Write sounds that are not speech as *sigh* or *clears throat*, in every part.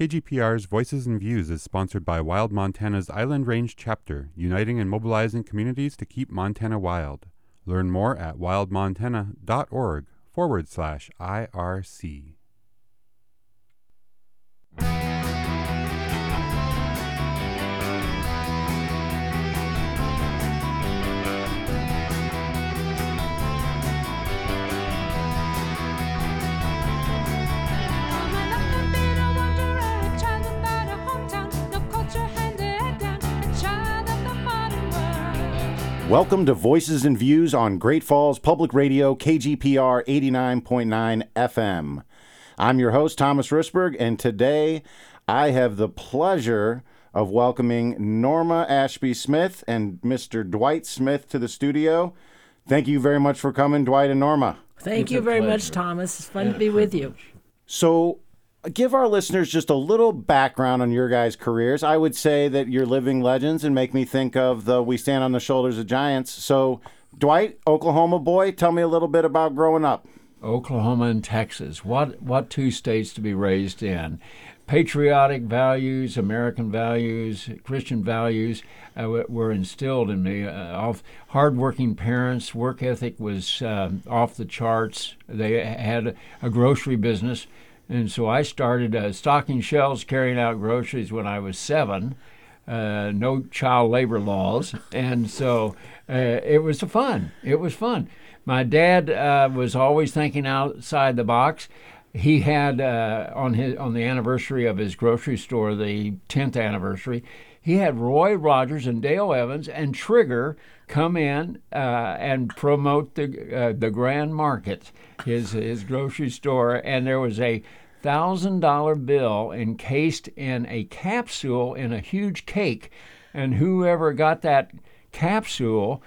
KGPR's Voices and Views is sponsored by Wild Montana's Island Range chapter, uniting and mobilizing communities to keep Montana wild. Learn more at wildmontana.org forward slash IRC. Welcome to Voices and Views on Great Falls Public Radio, KGPR 89.9 FM. I'm your host, Thomas Risberg, and today I have the pleasure of welcoming Norma Ashby Smith and Mr. Dwight Smith to the studio. Thank you very much for coming, Dwight and Norma. Thank It's you a very much. Thomas. It's fun And to be with you. So, give our listeners just a little background on your guys' careers. I would say that you're living legends and make me think of the We Stand on the Shoulders of Giants. So, Dwight, Oklahoma boy, tell me a little bit about growing up. Oklahoma and Texas. What what two states to be raised in? Patriotic values, American values, Christian values uh, were instilled in me. Uh, off hardworking parents, work ethic was um off the charts. They had a grocery business, and so I started uh, stocking shelves, carrying out groceries when I was seven. Uh, no child labor laws, and so uh, it was fun. It was fun. My dad uh, was always thinking outside the box. He had uh, on his on the anniversary of his grocery store, the 10th anniversary, he had Roy Rogers and Dale Evans and Trigger come in uh, and promote the uh, the Grand Market, his his grocery store, and there was a thousand dollar bill encased in a capsule in a huge cake, and whoever got that capsule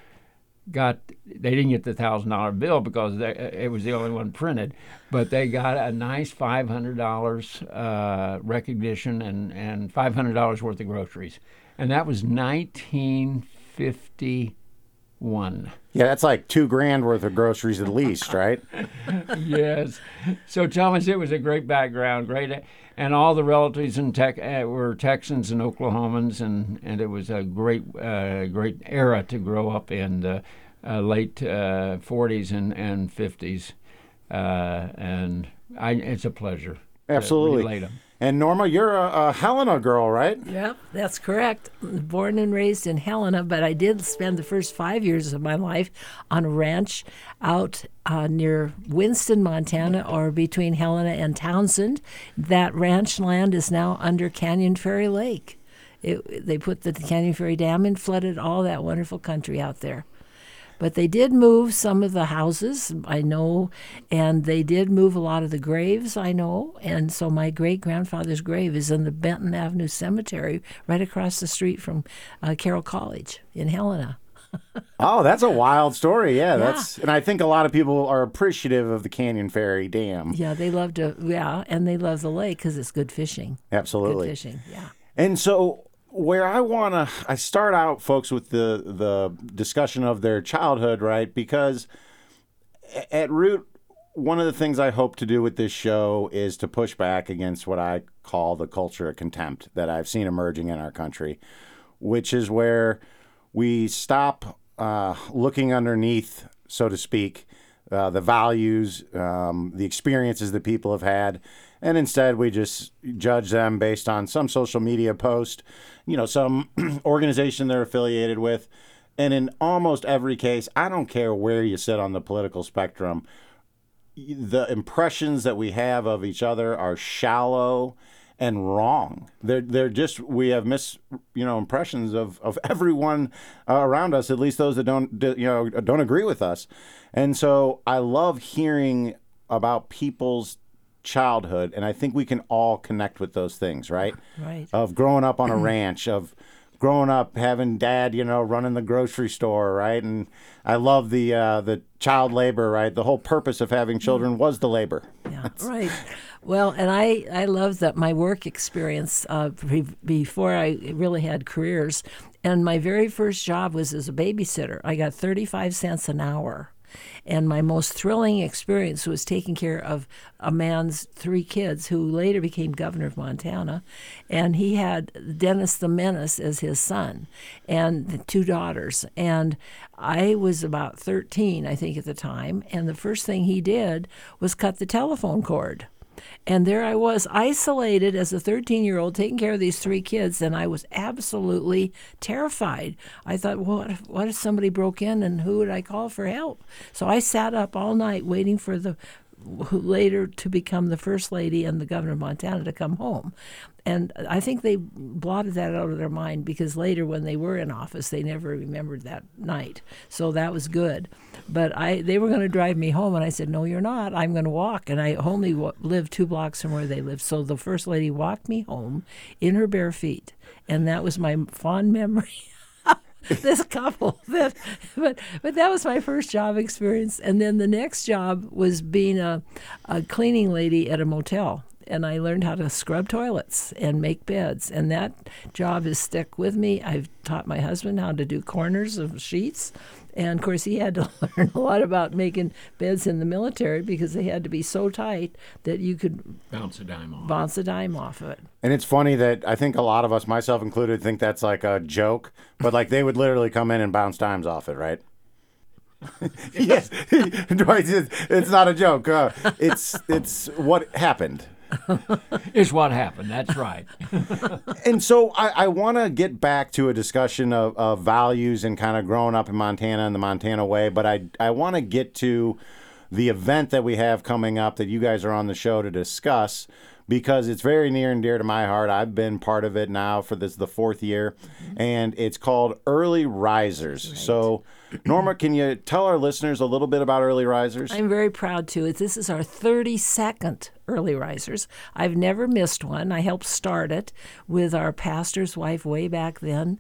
got they didn't get the thousand dollar bill because they, it was the only one printed, but they got a nice five hundred dollars uh, recognition and and five hundred dollars worth of groceries, and that was nineteen fifty one. Yeah, that's like two grand worth of groceries at least, right? *laughs* yes. So Thomas, it was a great background, great, and all the relatives in Tech uh, were Texans and Oklahomans, and, and it was a great uh, great era to grow up in the uh, late uh, 40s and and 50s, uh, and I, it's a pleasure. to Absolutely. And Norma, you're a, a Helena girl, right? Yep, that's correct. Born and raised in Helena, but I did spend the first five years of my life on a ranch out uh, near Winston, Montana, or between Helena and Townsend. That ranch land is now under Canyon Ferry Lake. It, they put the Canyon Ferry Dam and flooded all that wonderful country out there. But they did move some of the houses, I know, and they did move a lot of the graves, I know. And so my great grandfather's grave is in the Benton Avenue Cemetery right across the street from uh, Carroll College in Helena. *laughs* Oh, that's a wild story. Yeah, that's and I think a lot of people are appreciative of the Canyon Ferry Dam. Yeah, they love to, yeah, and they love the lake because it's good fishing. Absolutely. Good fishing, yeah. And so where I want to I start out folks with the the discussion of their childhood, right? Because at root one of the things I hope to do with this show is to push back against what I call the culture of contempt that I've seen emerging in our country, which is where we stop uh, looking underneath, so to speak, uh, the values, um, the experiences that people have had, and instead we just judge them based on some social media post, you know, some *clears throat* organization they're affiliated with. And in almost every case, I don't care where you sit on the political spectrum, the impressions that we have of each other are shallow and wrong. They're they're just we have mis you know impressions of of *laughs* everyone uh, around us, at least those that don't you know don't agree with us. And so I love hearing about people's childhood, and I think we can all connect with those things, right? Right. Of growing up on a *clears throat* ranch, of growing up having dad, you know, running the grocery store, right? And I love the uh, the child labor, right? The whole purpose of having children was the labor. Yeah, *laughs* right. Well, and I, I love that my work experience uh, pre- before I really had careers. And my very first job was as a babysitter. I got 35 cents an hour. And my most thrilling experience was taking care of a man's three kids who later became governor of Montana. And he had Dennis the Menace as his son and two daughters. And I was about 13, I think, at the time. And the first thing he did was cut the telephone cord. And there I was, isolated as a 13 year old, taking care of these three kids, and I was absolutely terrified. I thought, what if, what if somebody broke in and who would I call for help? So I sat up all night waiting for the later to become the first lady and the governor of Montana to come home. And I think they blotted that out of their mind because later, when they were in office, they never remembered that night. So that was good. But I, they were going to drive me home, and I said, "No, you're not. I'm going to walk." And I only w- lived two blocks from where they lived, so the first lady walked me home in her bare feet, and that was my fond memory. this couple *laughs* that but but that was my first job experience and then the next job was being a, a cleaning lady at a motel and I learned how to scrub toilets and make beds. And that job has stuck with me. I've taught my husband how to do corners of sheets. And of course, he had to *laughs* learn a lot about making beds in the military because they had to be so tight that you could bounce a dime off. Bounce a dime off of it. And it's funny that I think a lot of us, myself included, think that's like a joke, but like they would literally come in and bounce dimes off it, right? *laughs* yes, *laughs* it's not a joke. Uh, it's it's what happened. *laughs* is what happened. That's right. *laughs* and so I, I want to get back to a discussion of, of values and kind of growing up in Montana and the Montana way, but I, I want to get to the event that we have coming up that you guys are on the show to discuss because it's very near and dear to my heart. I've been part of it now for this the fourth year, mm-hmm. and it's called Early Risers. Right. So, Norma, can you tell our listeners a little bit about Early Risers? I'm very proud to. This is our 32nd Early Risers. I've never missed one. I helped start it with our pastor's wife way back then,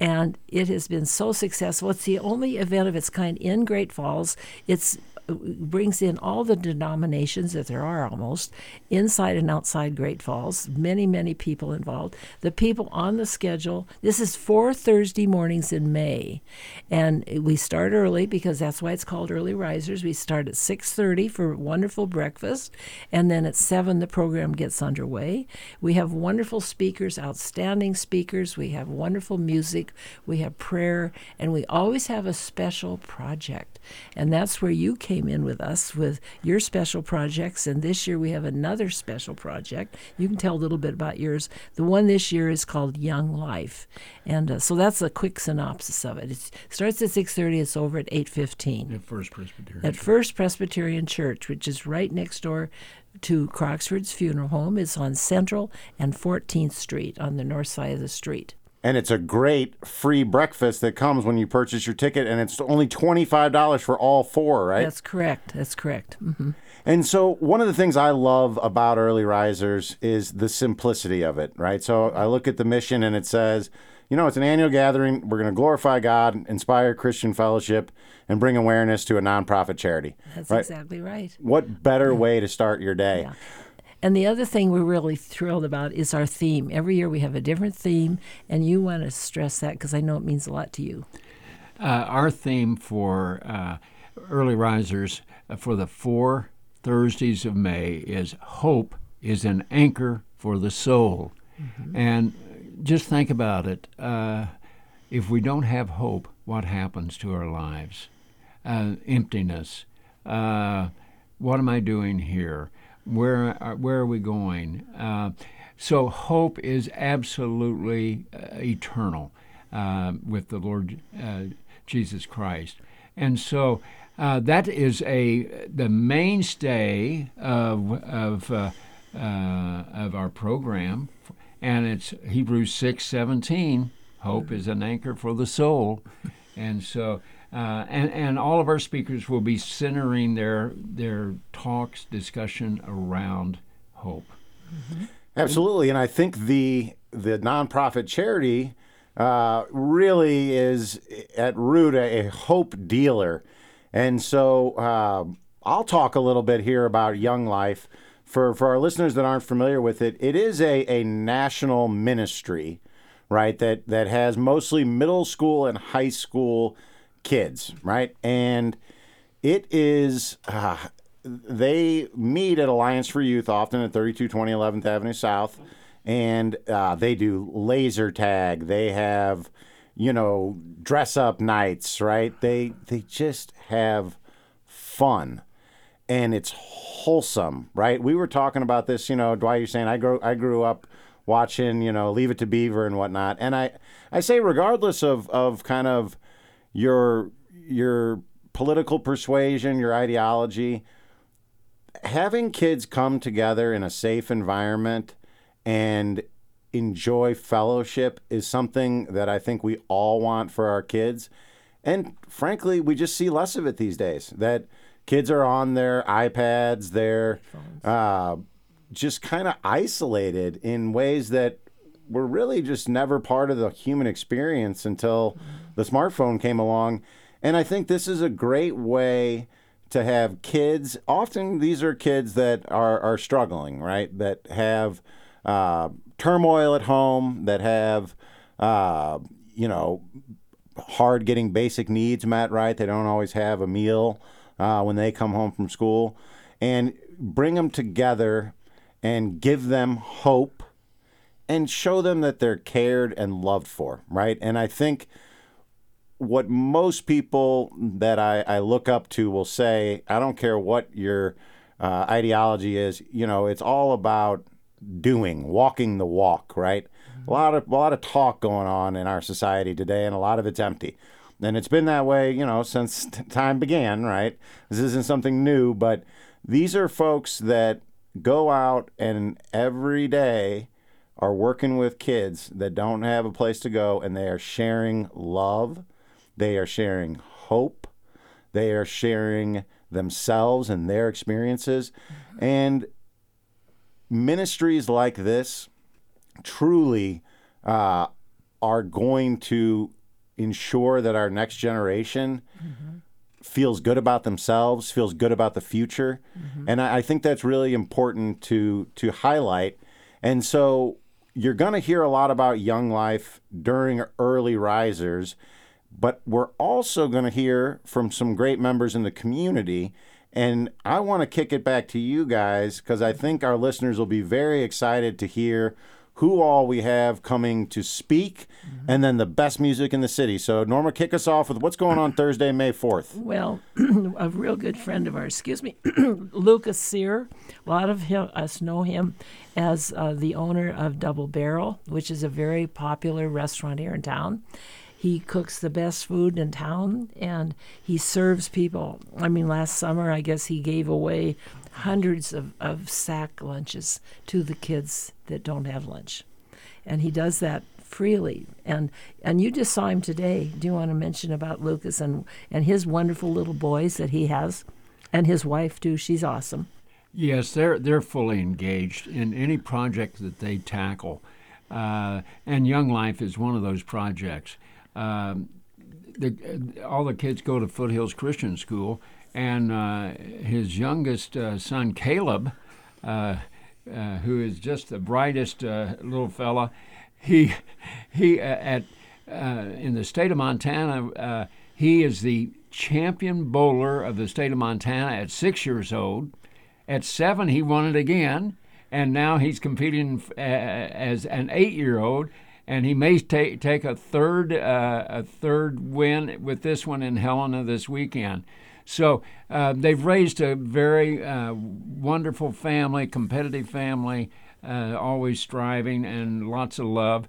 and it has been so successful. It's the only event of its kind in Great Falls. It's brings in all the denominations that there are almost inside and outside Great Falls. Many, many people involved. The people on the schedule. This is four Thursday mornings in May, and we start early because that's why it's called Early Risers. We start at 6:30 for wonderful breakfast, and then at seven the program gets underway. We have wonderful speakers, outstanding speakers. We have wonderful music. We have prayer, and we always have a special project, and that's where you came came in with us with your special projects, and this year we have another special project. You can tell a little bit about yours. The one this year is called Young Life, and uh, so that's a quick synopsis of it. It starts at six thirty. It's over at eight fifteen. At First Presbyterian. At First Presbyterian Church, which is right next door to Croxford's funeral home. It's on Central and 14th Street on the north side of the street and it's a great free breakfast that comes when you purchase your ticket and it's only $25 for all four right? That's correct. That's correct. Mm-hmm. and so one of the things i love about early risers is the simplicity of it right? So i look at the mission and it says you know it's an annual gathering. We're going to glorify god inspire christian fellowship and bring awareness to a nonprofit charity. That's right? exactly right. What better way to start your day? Yeah. And the other thing we're really thrilled about is our theme. Every year we have a different theme, and you want to stress that because I know it means a lot to you. Uh, our theme for uh, early risers uh, for the four Thursdays of May is Hope is an Anchor for the Soul. Mm-hmm. And just think about it. Uh, if we don't have hope, what happens to our lives? Uh, emptiness. Uh, what am I doing here? Where are, uh, where are we going? Uh, so hope is absolutely uh, eternal uh, with the Lord Jesus Christ, and so that is a the mainstay of of of our program, and it's Hebrews six seventeen. Hope is an anchor for the soul, and so uh, and, and all of our speakers will be centering their their talks discussion around hope. Mm-hmm. Absolutely, and I think the the nonprofit charity uh, really is at root a, a, hope dealer, and so uh, I'll talk a little bit here about Young Life. For, for our listeners that aren't familiar with it, it is a, a national ministry, right? That that has mostly middle school and high school kids, right? And it is. Uh, they meet at Alliance for Youth often at 3220 11th Avenue South, and uh, they do laser tag. They have, you know, dress up nights. Right? They they just have fun, and it's wholesome. Right? We were talking about this. You know, Dwight, you're saying I grew I grew up watching, you know, Leave It to Beaver and whatnot. And I, I say, regardless of, of kind of your your political persuasion, your ideology, having kids come together in a safe environment and enjoy fellowship is something that I think we all want for our kids. And frankly, we just see less of it these days. That kids are on their iPads, they're uh, just kind of isolated in ways that were really just never part of the human experience until the smartphone came along. And I think this is a great way to have kids. Often these are kids that are, are struggling, right? That have uh, turmoil at home, that have, uh, you know, hard getting basic needs met right. They don't always have a meal uh, when they come home from school. And bring them together and give them hope and show them that they're cared and loved for, right? And I think what most people that I, I look up to will say, I don't care what your uh, ideology is, you know, it's all about doing, walking the walk, right? A lot of a lot of talk going on in our society today, and a lot of it's empty. And it's been that way, you know, since t- time began, right? This isn't something new, but these are folks that go out and every day are working with kids that don't have a place to go and they are sharing love, they are sharing hope, they are sharing themselves and their experiences. And ministries like this truly uh, are going to ensure that our next generation feels good about themselves, feels good about the future, and I, I think that's really important to to highlight. And so you're going to hear a lot about young life during early risers, but we're also going to hear from some great members in the community. And I want to kick it back to you guys because I think our listeners will be very excited to hear who all we have coming to speak and then the best music in the city. So, Norma, kick us off with what's going on Thursday, May 4th. Well, *clears throat* a real good friend of ours, excuse me, *clears throat* Lucas Sear. A lot of him, us know him as uh, the owner of Double Barrel, which is a very popular restaurant here in town. He cooks the best food in town and he serves people. I mean, last summer, I guess he gave away hundreds of, of sack lunches to the kids that don't have lunch. And he does that freely. And and you just saw him today. Do you want to mention about Lucas and, and his wonderful little boys that he has? And his wife too. She's awesome. Yes, they're they're fully engaged in any project that they tackle, uh, and Young Life is one of those projects. Um, the, all the kids go to Foothills Christian School, and uh, his youngest uh, son Caleb, uh, uh, who is just the brightest uh, little fella, he he uh, at in the state of Montana, he is the champion bowler of the state of Montana at six years old. At seven, he won it again, and now he's competing as an eight-year-old, and he may take take a third uh, a third win with this one in Helena this weekend. So uh, they've raised a very uh, wonderful family, competitive family, uh, always striving and lots of love.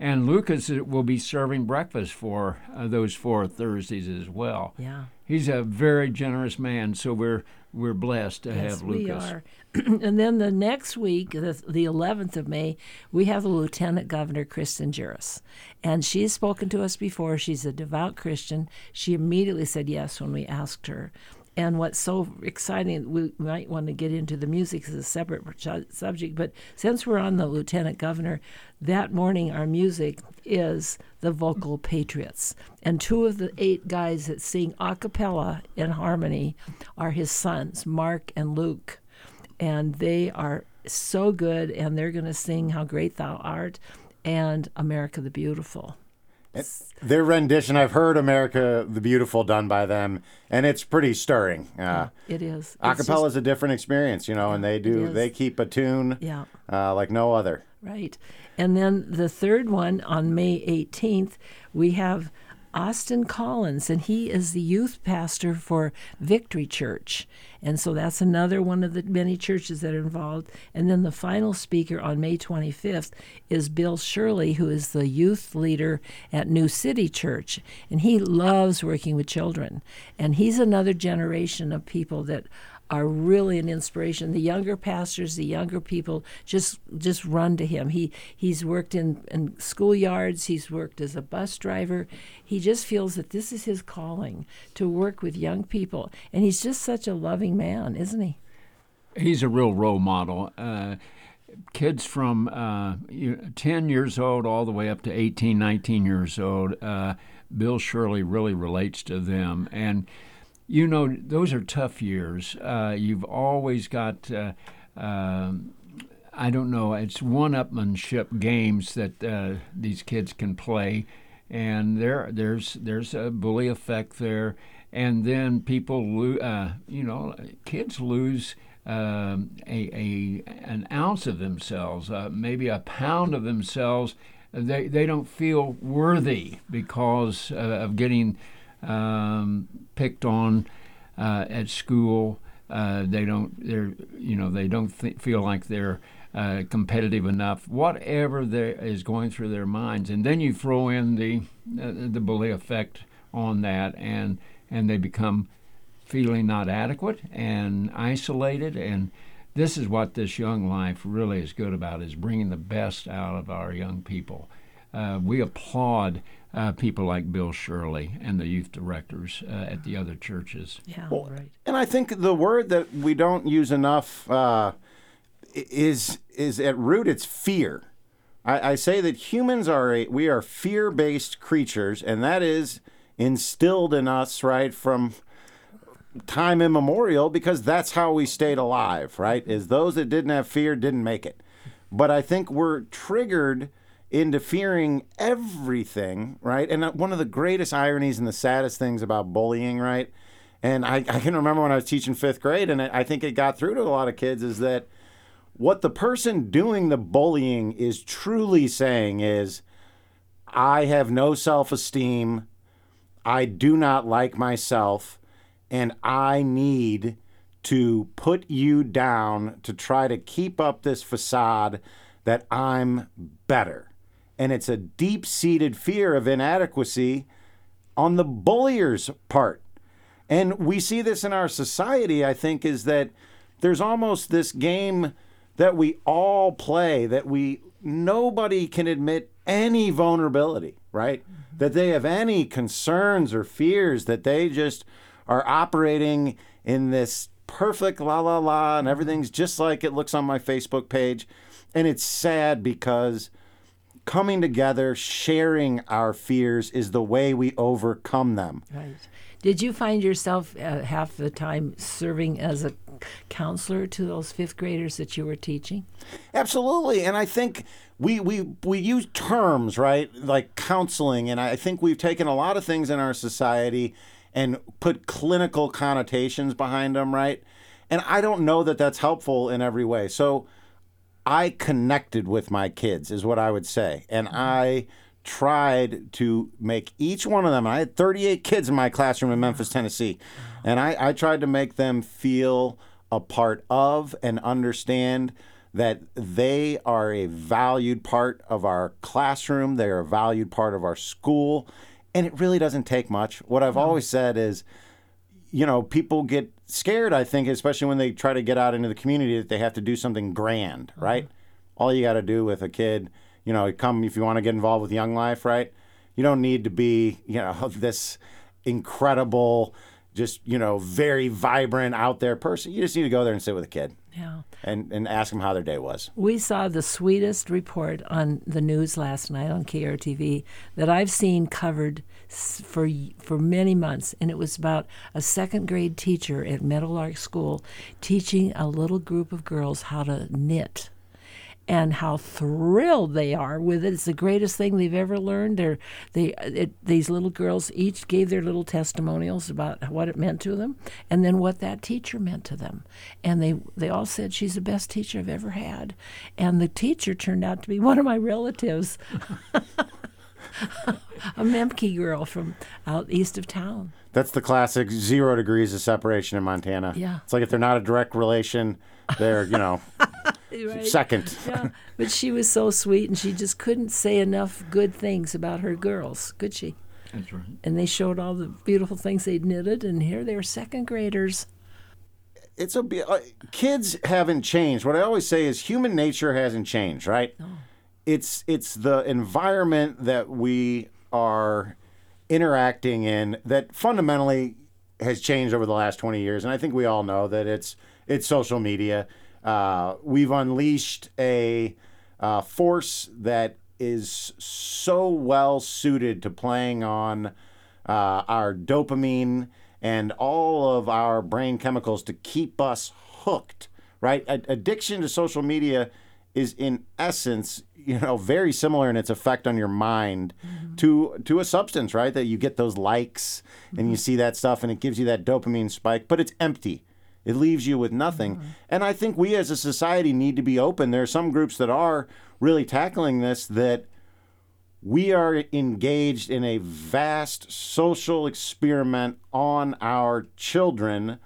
And Lucas will be serving breakfast for uh, those four Thursdays as well. Yeah. He's a very generous man, so we're we're blessed to Yes, have Lucas. we are. *clears throat* and then the next week, the, the 11th of May, we have the Lieutenant Governor, Kristen Juras. And she's spoken to us before. She's a devout Christian. She immediately said yes when we asked her. And what's so exciting, we might want to get into the music as a separate subject, but since we're on the Lieutenant Governor, that morning our music is the Vocal Patriots. And two of the eight guys that sing a cappella in harmony are his sons, Mark and Luke. And they are so good, and they're going to sing How Great Thou Art and America the Beautiful. Their rendition, I've heard America the Beautiful done by them, and it's pretty stirring. Uh, It is. Acapella is a different experience, you know, and they do they keep a tune Yeah. uh, like no other. Right. And then the third one on May 18th, we have Austin Collins, and he is the youth pastor for Victory Church. And so that's another one of the many churches that are involved. And then the final speaker on May 25th is Bill Shirley, who is the youth leader at New City Church. And he loves working with children. And he's another generation of people that are really an inspiration. The younger pastors, the younger people, just just run to him. He he's worked in, in schoolyards. He's worked as a bus driver. He just feels that this is his calling to work with young people, and he's just such a loving man, isn't he? he's a real role model. Uh, kids from uh, you- 10 years old all the way up to 18, 19 years old, uh, Bill Shirley really relates to them. And, you know, those are tough years. Uh, you've always got. Uh, um, I don't know. It's one-upmanship games that uh, these kids can play, and there there's there's a bully effect there, and then people lose. Uh, you know, kids lose um, a, a an ounce of themselves, uh, maybe a pound of themselves. They they don't feel worthy because uh, of getting um, picked on uh, at school. Uh, they don't. They're you know they don't th- feel like they're uh, competitive enough. Whatever there is going through their minds, and then you throw in the uh, the bully effect on that, and and they become feeling not adequate and isolated and this is what this young life really is good about is bringing the best out of our young people uh, we applaud uh, people like bill shirley and the youth directors uh, at the other churches Yeah, Well, right. And I think the word that we don't use enough uh, is is at root it's fear. I, I say that humans are a, we are fear based creatures, and that is instilled in us right from time immemorial because that's how we stayed alive. Right? Is those that didn't have fear didn't make it. But I think we're triggered into fearing everything, right? And uh, one of the greatest ironies and the saddest things about bullying, right? And I, I can remember when I was teaching fifth grade, and I I think it got through to a lot of kids is that what the person doing the bullying is truly saying is, I have no self esteem. I do not like myself. And I need to put you down to try to keep up this facade that I'm better. And it's a deep seated fear of inadequacy on the bullier's part. And we see this in our society, I think, is that there's almost this game that we all play that we nobody can admit any vulnerability, right? Mm-hmm. That they have any concerns or fears, that they just are operating in this perfect la la la and mm-hmm. everything's just like it looks on my Facebook page. And it's sad because coming together, sharing our fears is the way we overcome them. Right. Did you find yourself uh, half the time serving as a counselor to those fifth graders that you were teaching? Absolutely, and I think we we we use terms right like counseling, and I think we've taken a lot of things in our society and put clinical connotations behind them, right? And I don't know that that's helpful in every way. So I connected with my kids, is what I would say, and mm-hmm. I tried to make each one of them. I had 38 kids in my classroom in Memphis, Tennessee, and I, I tried to make them feel a part of and understand that they are a valued part of our classroom. They're a valued part of our school, and it really doesn't take much. What I've always said is, you know, people get scared, I think, especially when they try to get out into the community, that they have to do something grand, mm-hmm. right? All you got to do with a kid, you know, come if you want to get involved with Young Life, right? You don't need to be, you know, *laughs* this incredible, just, you know, very vibrant out there person. You just need to go there and sit with a kid Yeah. and, and ask them how their day was. We saw the sweetest report on the news last night on KRTV that I've seen covered for for many months, and it was about a second grade teacher at Meadowlark School teaching a little group of girls how to knit. and how thrilled they are with it. It's the greatest thing they've ever learned. They're, they, uh, it, these little girls each gave their little testimonials about what it meant to them and then what that teacher meant to them. And they, they all said, She's the best teacher I've ever had. And the teacher turned out to be one of my relatives. *laughs* a Memke girl from out east of town. That's the classic zero degrees of separation in Montana. Yeah. It's like if they're not a direct relation, they're, you know, *laughs* Right? second. yeah. But she was so sweet, and she just couldn't say enough good things about her girls, could she? That's right. And they showed all the beautiful things they'd knitted, and here they were second graders. It's a be- uh, kids haven't changed. What I always say is human nature hasn't changed, right? It's it's the environment that we are interacting in that fundamentally has changed over the last 20 years and I think we all know that it's it's social media. Uh, we've unleashed a uh, force that is so well suited to playing on uh, our dopamine and all of our brain chemicals to keep us hooked, right? Addiction to social media is in essence, you know, very similar in its effect on your mind to to a substance, right? That you get those likes and you see that stuff and it gives you that dopamine spike, but it's empty. It leaves you with nothing. Mm-hmm. And I think we as a society need to be open. There are some groups that are really tackling this that we are engaged in a vast social experiment on our children.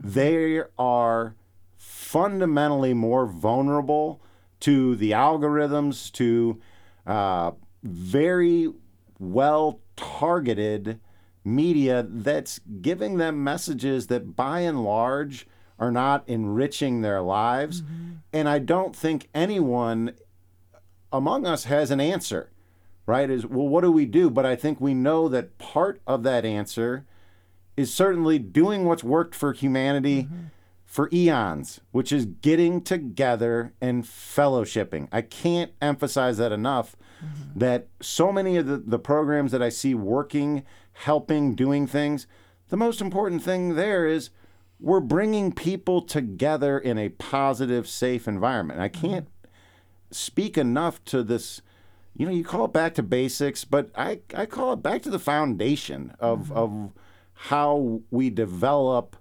Mm-hmm. They are fundamentally more vulnerable to the algorithms, to uh, very well targeted media that's giving them messages that by and large are not enriching their lives. And I don't think anyone among us has an answer, right? Is well, what do we do? But I think we know that part of that answer is certainly doing what's worked for humanity for eons, which is getting together and fellowshipping. I can't emphasize that enough mm-hmm. that so many of the, the programs that I see working, helping, doing things, the most important thing there is we're bringing people together in a positive, safe environment. I can't mm-hmm. speak enough to this. You know, you call it back to basics, but I, I call it back to the foundation of, mm-hmm. of how we develop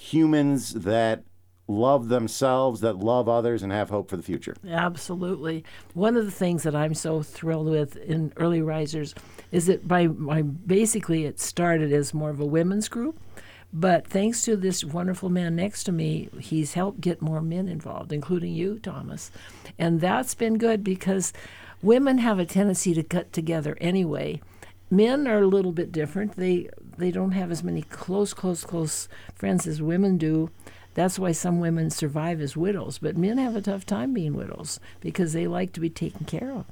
humans that love themselves, that love others, and have hope for the future. Absolutely. One of the things that I'm so thrilled with in Early Risers is that by, by basically it started as more of a women's group. But thanks to this wonderful man next to me, he's helped get more men involved, including you, Thomas. And that's been good because women have a tendency to cut together anyway. Men are a little bit different. They they don't have as many close, close, close friends as women do. That's why some women survive as widows, but men have a tough time being widows because they like to be taken care of.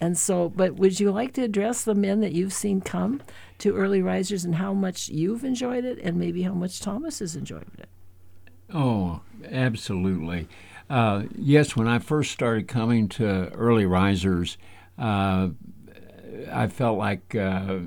And so, but would you like to address the men that you've seen come to early risers and how much you've enjoyed it and maybe how much Thomas has enjoyed it? Oh, absolutely. Uh, yes, when I first started coming to early risers, uh, I felt like uh,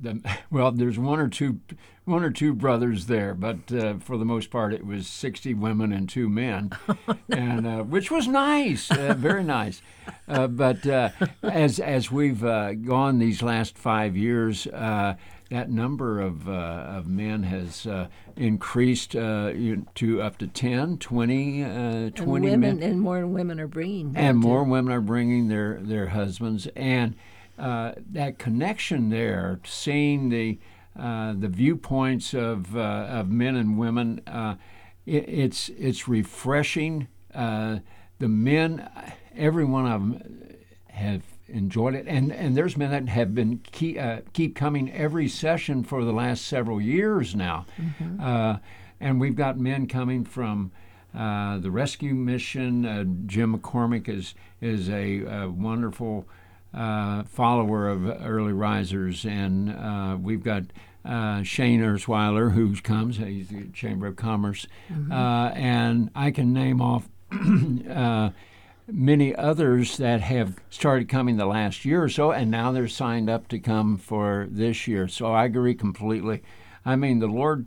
the, *laughs* well, there's one or two, one or two brothers there, but uh, for the most part, it was 60 women and two men, *laughs* and uh, which was nice, uh, very nice. Uh, but uh, as as we've uh, gone these last five years, uh, that number of uh, of men has uh, increased uh, to up to 10, 20, uh, 20 And women men. and more women are bringing and more women are bringing their their husbands. And uh, that connection there seeing the uh, the viewpoints of uh, of men and women uh, it, it's it's refreshing. Uh, the men every one of them have enjoyed it. And and there's men that have been keep, uh, keep coming every session for the last several years now. Uh, and we've got men coming from uh, the rescue mission. Uh, Jim McCormick is is a, uh wonderful uh, follower of early risers, and uh, we've got uh, Shane Etzwiler who comes. He's the Chamber of Commerce, uh, and I can name off. *clears throat* uh, Many others that have started coming the last year or so, and now they're signed up to come for this year. So I agree completely. I mean, the Lord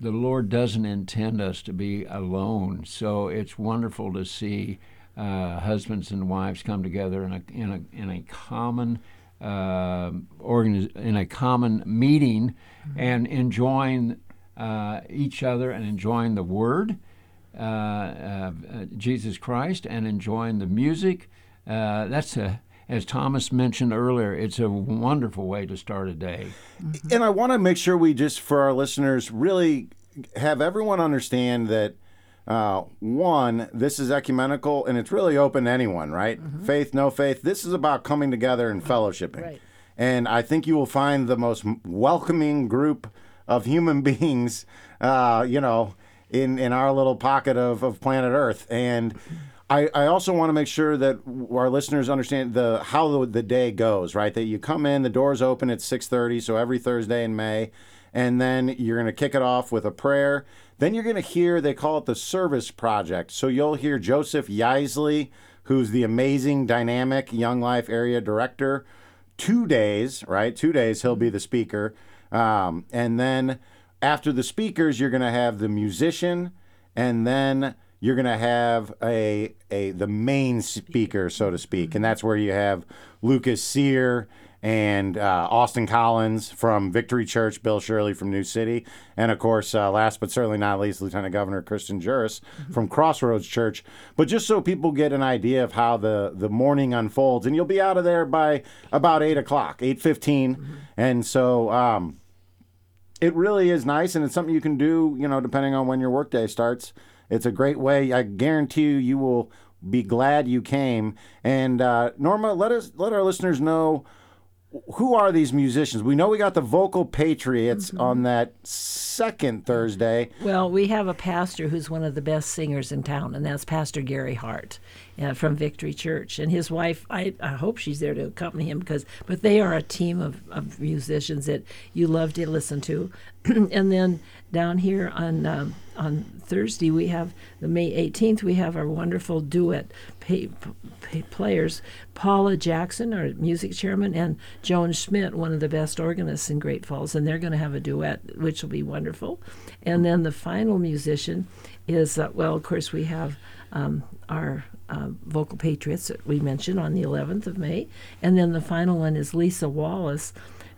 the Lord doesn't intend us to be alone. So it's wonderful to see uh, husbands and wives come together in a in a in a common uh, organiz- in a common meeting and enjoying uh, each other and enjoying the Word, uh, uh, Jesus Christ, and enjoying the music. Uh, that's a as Thomas mentioned earlier, it's a wonderful way to start a day. And I want to make sure we just, for our listeners, really have everyone understand that uh, one, this is ecumenical and it's really open to anyone, right? Faith, no faith. This is about coming together and fellowshipping. Right. And I think you will find the most welcoming group of human *laughs* beings, uh, you know, in, in our little pocket of, of planet Earth. And I, I also want to make sure that our listeners understand the how the, the day goes, right? That you come in, the doors open at 6:30, so every Thursday in May, and then you're going to kick it off with a prayer. Then you're going to hear they call it the service project. So you'll hear Joseph Yisley, who's the amazing dynamic Young Life area director, two days, right? Two days he'll be the speaker. Um, and then after the speakers, you're going to have the musician, and then you're going to have a, a the main speaker, so to speak. And that's where you have Lucas Sear and uh, Austin Collins from Victory Church, Bill Shirley from New City, and of course, uh, last but certainly not least, Lieutenant Governor Kristen Juras from Crossroads Church. But just so people get an idea of how the, the morning unfolds, and you'll be out of there by about eight o'clock, eight and so. Um, it really is nice, and it's something you can do, you know, depending on when your workday starts. It's a great way. I guarantee you, you will be glad you came. And uh, Norma, let us let our listeners know who are these musicians. We know we got the Vocal Patriots mm-hmm. on that second Thursday. Well, we have a pastor who's one of the best singers in town, and that's Pastor Gary Hart uh, from Victory Church. And his wife, I, I hope she's there to accompany him because, but they are a team of, of musicians that you love to listen to. *clears throat* and then down here on um, on Thursday we have the May 18th we have our wonderful duet pay, pay players Paula Jackson our music chairman and Joan Schmidt one of the best organists in Great Falls and they're going to have a duet which will be wonderful and then the final musician is uh, well of course we have um, our uh, vocal patriots that we mentioned on the 11th of May and then the final one is Lisa Wallace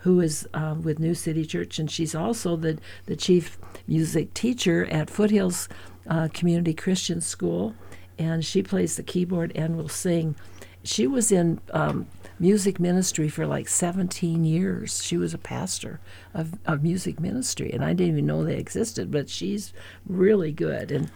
who is uh, with New City Church, and she's also the, the chief music teacher at Foothills uh, Community Christian School, and she plays the keyboard and will sing. She was in um, music ministry for like 17 years. She was a pastor of, of music ministry, and I didn't even know they existed, but she's really good. And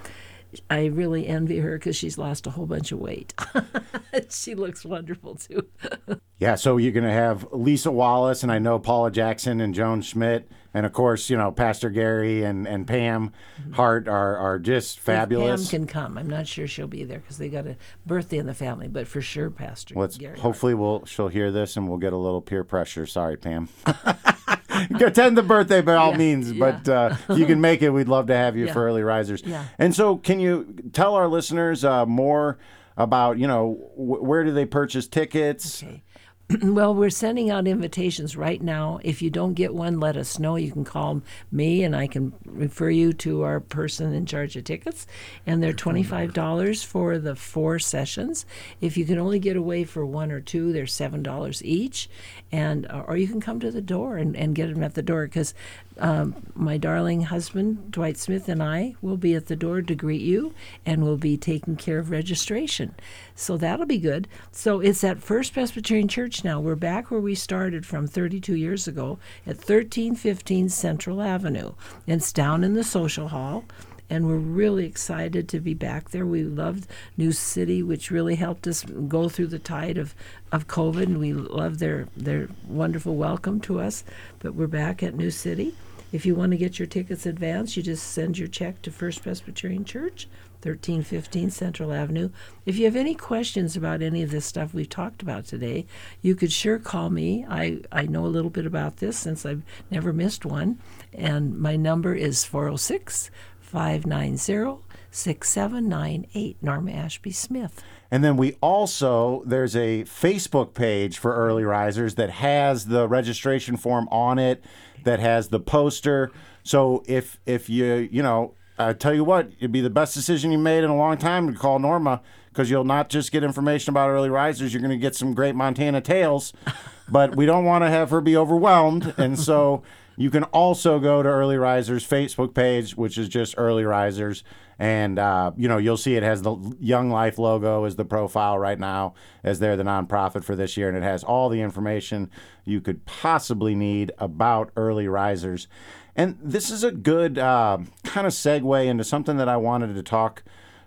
I really envy her because she's lost a whole bunch of weight. *laughs* she looks wonderful too. *laughs* Yeah, so you're going to have Lisa Wallace, and I know Paula Jackson and Joan Schmidt, and of course, you know Pastor Gary and, and Pam mm-hmm. Hart are, are just fabulous. If Pam can come. I'm not sure she'll be there because they got a birthday in the family, but for sure, Pastor Let's Gary. Hart. hopefully we'll she'll hear this and we'll get a little peer pressure. Sorry, Pam. *laughs* *laughs* Attend the birthday by all Yeah, means, yeah. but uh, if you can make it, we'd love to have you Yeah. for early risers. Yeah. And so, can you tell our listeners uh, more about you know wh- where do they purchase tickets? Okay. *clears throat* well, we're sending out invitations right now. If you don't get one, let us know. You can call me and I can refer you to our person in charge of tickets. And they're $25 for the four sessions. If you can only get away for one or two, they're $7 each. And uh, or you can come to the door and, and get them at the door because um, my darling husband, Dwight Smith, and I will be at the door to greet you and we'll be taking care of registration. So that'll be good. So it's at First Presbyterian Church now. We're back where we started from 32 years ago at 1315 Central Avenue. It's down in the social hall. And we're really excited to be back there. We loved New City, which really helped us go through the tide of, of COVID, and we love their, their wonderful welcome to us. But we're back at New City. If you want to get your tickets advanced, you just send your check to First Presbyterian Church, 1315 Central Avenue. If you have any questions about any of this stuff we've talked about today, you could sure call me. I, I know a little bit about this since I've never missed one. And my number is 406 590 6798. Norma Ashby Smith. And then we also there's a Facebook page for early risers that has the registration form on it, that has the poster. So if if you you know, I tell you what, it'd be the best decision you made in a long time to call Norma because you'll not just get information about early risers, you're going to get some great Montana tales. *laughs* but we don't want to have her be overwhelmed. And so *laughs* you can also go to Early Risers Facebook page, which is just Early Risers. And, uh, you know, you'll see it has the Young Life logo as the profile right now, as they're the nonprofit for this year. And it has all the information you could possibly need about early risers. And this is a good uh, kind of segue into something that I wanted to talk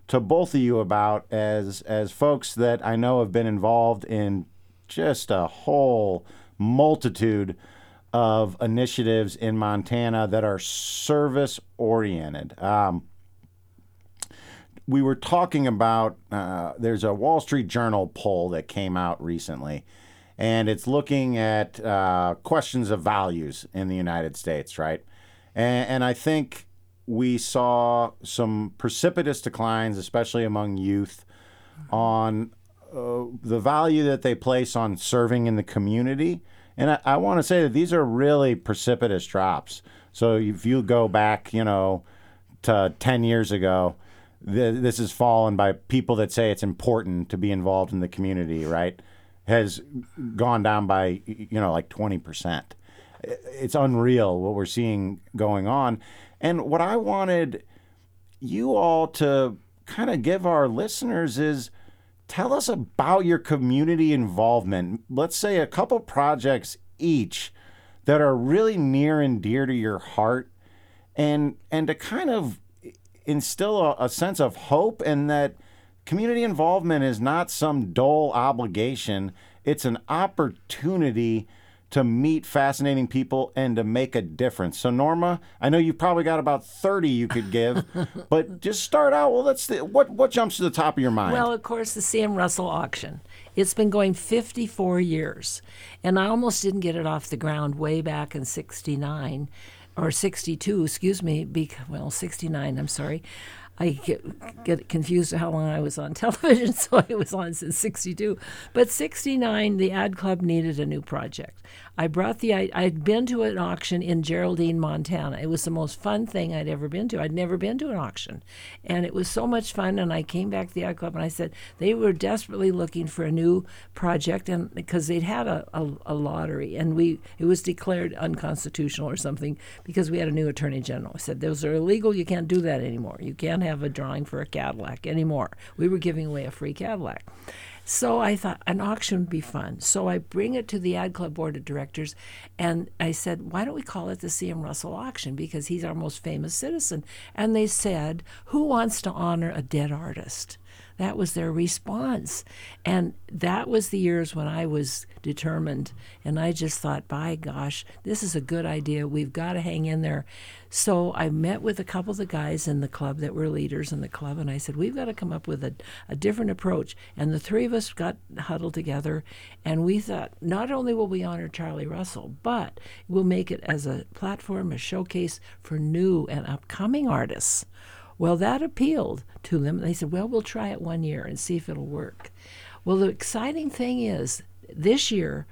to both of you about as as folks that I know have been involved in just a whole multitude of initiatives in Montana that are service oriented. Um, we were talking about uh, there's a Wall Street Journal poll that came out recently, and it's looking at uh, questions of values in the United States, right? And, and I think we saw some precipitous declines, especially among youth, on uh, the value that they place on serving in the community. And I, I want to say that these are really precipitous drops. So if you go back, you know, to 10 years ago, th- this has fallen by people that say it's important to be involved in the community, right? Has gone down by, you know, like 20%. It's unreal what we're seeing going on. And what I wanted you all to kind of give our listeners is tell us about your community involvement. Let's say a couple projects each that are really near and dear to your heart and and to kind of instill a, a sense of hope and that community involvement is not some dull obligation. It's an opportunity to meet fascinating people and to make a difference. So Norma, I know you've probably got about 30 you could give, *laughs* but just start out. Well, let's what what jumps to the top of your mind? Well, of course, the C.M. Russell auction. It's been going 54 years, and I almost didn't get it off the ground way back in 69 or 62, excuse me, well, 69, I'm sorry. I get, get confused how long I was on *laughs* television, so I was on since 62. But 69, the ad club needed a new project. I brought the, I, I'd been to an auction in Geraldine, Montana. It was the most fun thing I'd ever been to. I'd never been to an auction. And it was so much fun. And I came back to the ad club and I said, they were desperately looking for a new project and because they'd had a, a, a lottery and we, it was declared unconstitutional or something because we had a new attorney general. I said, those are illegal. You can't do that anymore. You can't have a drawing for a Cadillac anymore. We were giving away a free Cadillac. So I thought an auction would be fun. So I bring it to the Ad Club board of directors, and I said, "Why don't we call it the C.M. Russell auction because he's our most famous citizen?" And they said, "Who wants to honor a dead artist?" That was their response. And that was the years when I was determined. And I just thought, by gosh, this is a good idea. We've got to hang in there. So I met with a couple of the guys in the club that were leaders in the club. And I said, we've got to come up with a, a different approach. And the three of us got huddled together. And we thought, not only will we honor Charlie Russell, but we'll make it as a platform, a showcase for new and upcoming artists. Well, that appealed to them. They said, well, we'll try it one year and see if it'll work. Well, the exciting thing is this year,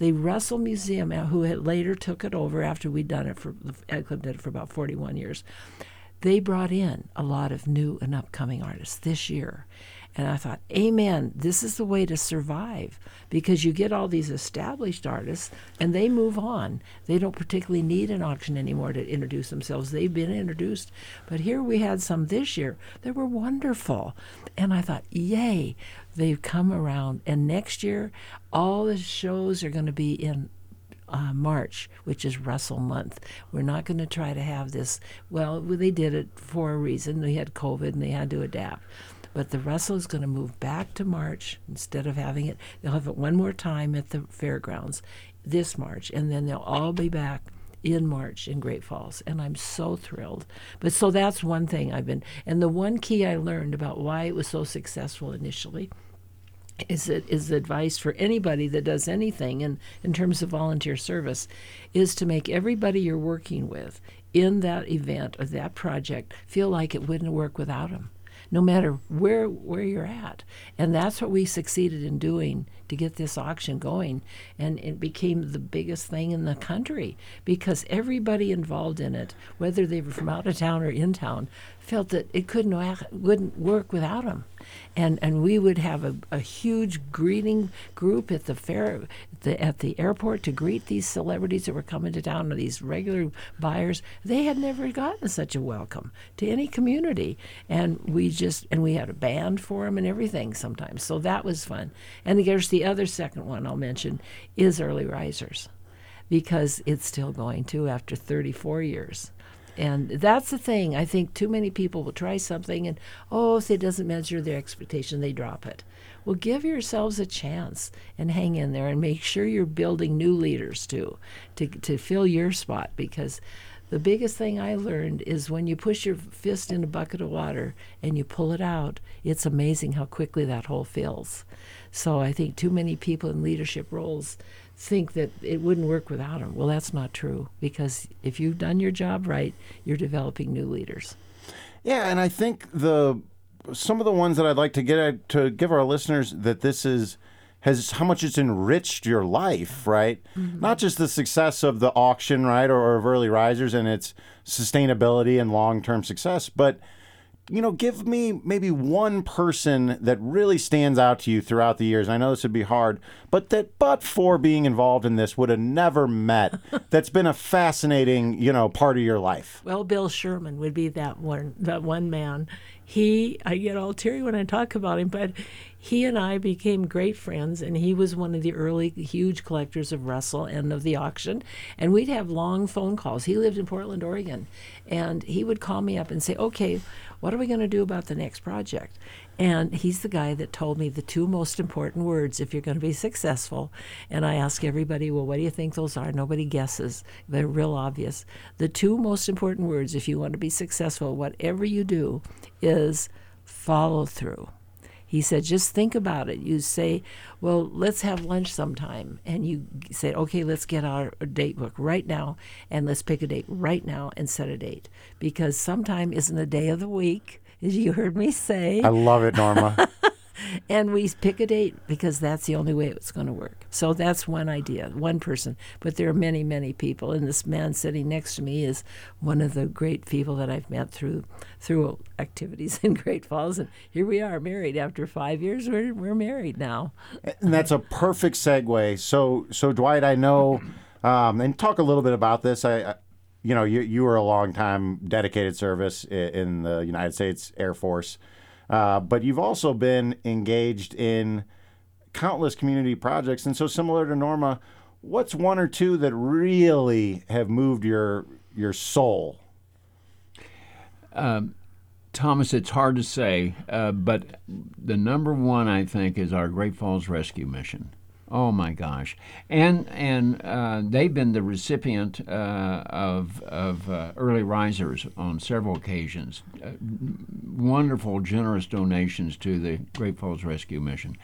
the Russell Museum, uh, who had later took it over after we'd done it for, Ad Club did it for about 41 years, they brought in a lot of new and upcoming artists this year. And I thought, Amen, this is the way to survive because you get all these established artists and they move on. They don't particularly need an auction anymore to introduce themselves. They've been introduced. But here we had some this year that were wonderful. And I thought, yay, they've come around. And next year, all the shows are going to be in uh, March, which is Russell month. We're not going to try to have this. Well, they did it for a reason. They had COVID and they had to adapt. But the Russell is going to move back to March instead of having it. They'll have it one more time at the fairgrounds this March, and then they'll all be back in March in Great Falls, and I'm so thrilled. But so that's one thing I've been, and the one key I learned about why it was so successful initially is it is advice for anybody that does anything in, in terms of volunteer service is to make everybody you're working with in that event or that project feel like it wouldn't work without them no matter where where you're at. And that's what we succeeded in doing to get this auction going. And it became the biggest thing in the country because everybody involved in it, whether they were from out of town or in town, felt that it couldn't wouldn't work without them. And, and we would have a, a huge greeting group at the fair the, at the airport to greet these celebrities that were coming to town these regular buyers. They had never gotten such a welcome to any community. And we just and we had a band for them and everything sometimes. So that was fun. And there's the other second one i'll mention is early risers because it's still going too after 34 years and that's the thing. I think too many people will try something and, oh, if it doesn't measure their expectation, they drop it. Well, give yourselves a chance and hang in there and make sure you're building new leaders too to, to fill your spot because the biggest thing I learned is when you push your fist in a bucket of water and you pull it out, it's amazing how quickly that hole fills. So I think too many people in leadership roles think that it wouldn't work without them. Well, that's not true because if you've done your job right, you're developing new leaders. Yeah, and I think the some of the ones that I'd like to get at, to give our listeners that this is has how much it's enriched your life, right? Mm-hmm. Not just the success of the auction, right, or, or of early risers and its sustainability and long term success, but you know, give me maybe one person that really stands out to you throughout the years. I know this would be hard, but that but for being involved in this would have never met. *laughs* that's been a fascinating, you know, part of your life. Well, Bill Sherman would be that one that one man. He I get all teary when I talk about him, but he and I became great friends, and he was one of the early huge collectors of Russell and of the auction. And we'd have long phone calls. He lived in Portland, Oregon, and he would call me up and say, "Okay, what are we going to do about the next project?" And he's the guy that told me the two most important words if you're going to be successful. And I ask everybody, well, what do you think those are? Nobody guesses. They're real obvious. The two most important words if you want to be successful, whatever you do, is follow through. He said, just think about it. You say, well, let's have lunch sometime. And you say, okay, let's get our date book right now and let's pick a date right now and set a date. Because sometime isn't a day of the week, as you heard me say. I love it, Norma. *laughs* *laughs* and we pick a date because that's the only way it's going to work. So that's one idea, one person. But there are many, many people, and this man sitting next to me is one of the great people that I've met through through activities in *laughs* Great Falls. And here we are, married after five years. We're we're married now. And that's a perfect segue. So so Dwight, I know, um, and talk a little bit about this. I, I you know, you you were a long time dedicated service in the United States Air Force. Uh, but you've also been engaged in countless community projects. And so, similar to Norma, what's one or two that really have moved your your soul? Um, Thomas, it's hard to say, uh, but the number one I think is our Great Falls Rescue Mission. Oh my gosh, and and uh, they've been the recipient uh, of of uh, early risers on several occasions. Uh, wonderful, generous donations to the Great Falls Rescue Mission.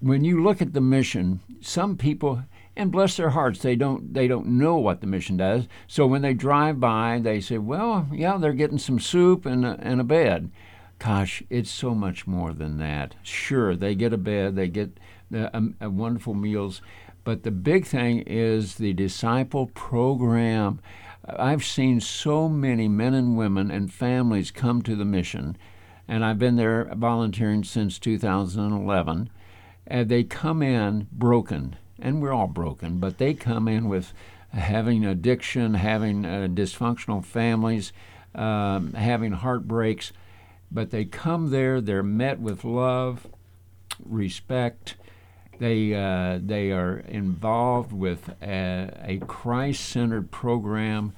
When you look at the mission, some people and bless their hearts, they don't they don't know what the mission does. So when they drive by, they say, "Well, yeah, they're getting some soup and a, and a bed." Gosh, it's so much more than that. Sure, they get a bed, they get uh, um, uh, wonderful meals. But the big thing is the disciple program. I've seen so many men and women and families come to the mission, and I've been there volunteering since 2011. And they come in broken, and we're all broken, but they come in with having addiction, having uh, dysfunctional families, um, having heartbreaks. But they come there, they're met with love, respect, they uh, they are involved with a, a Christ-centered program,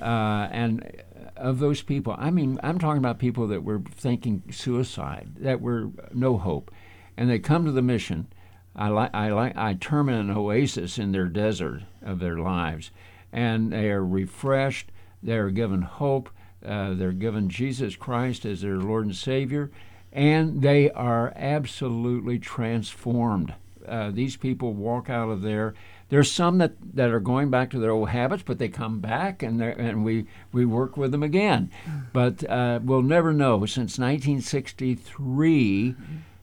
uh, and of those people, I mean, I'm talking about people that were thinking suicide, that were no hope, and they come to the mission. I like I like I term it an oasis in their desert of their lives, and they are refreshed. They are given hope. Uh, they're given Jesus Christ as their Lord and Savior, and they are absolutely transformed uh, these people walk out of there. There's some that, that are going back to their old habits, but they come back and and we, we work with them again. But uh, we'll never know since 1963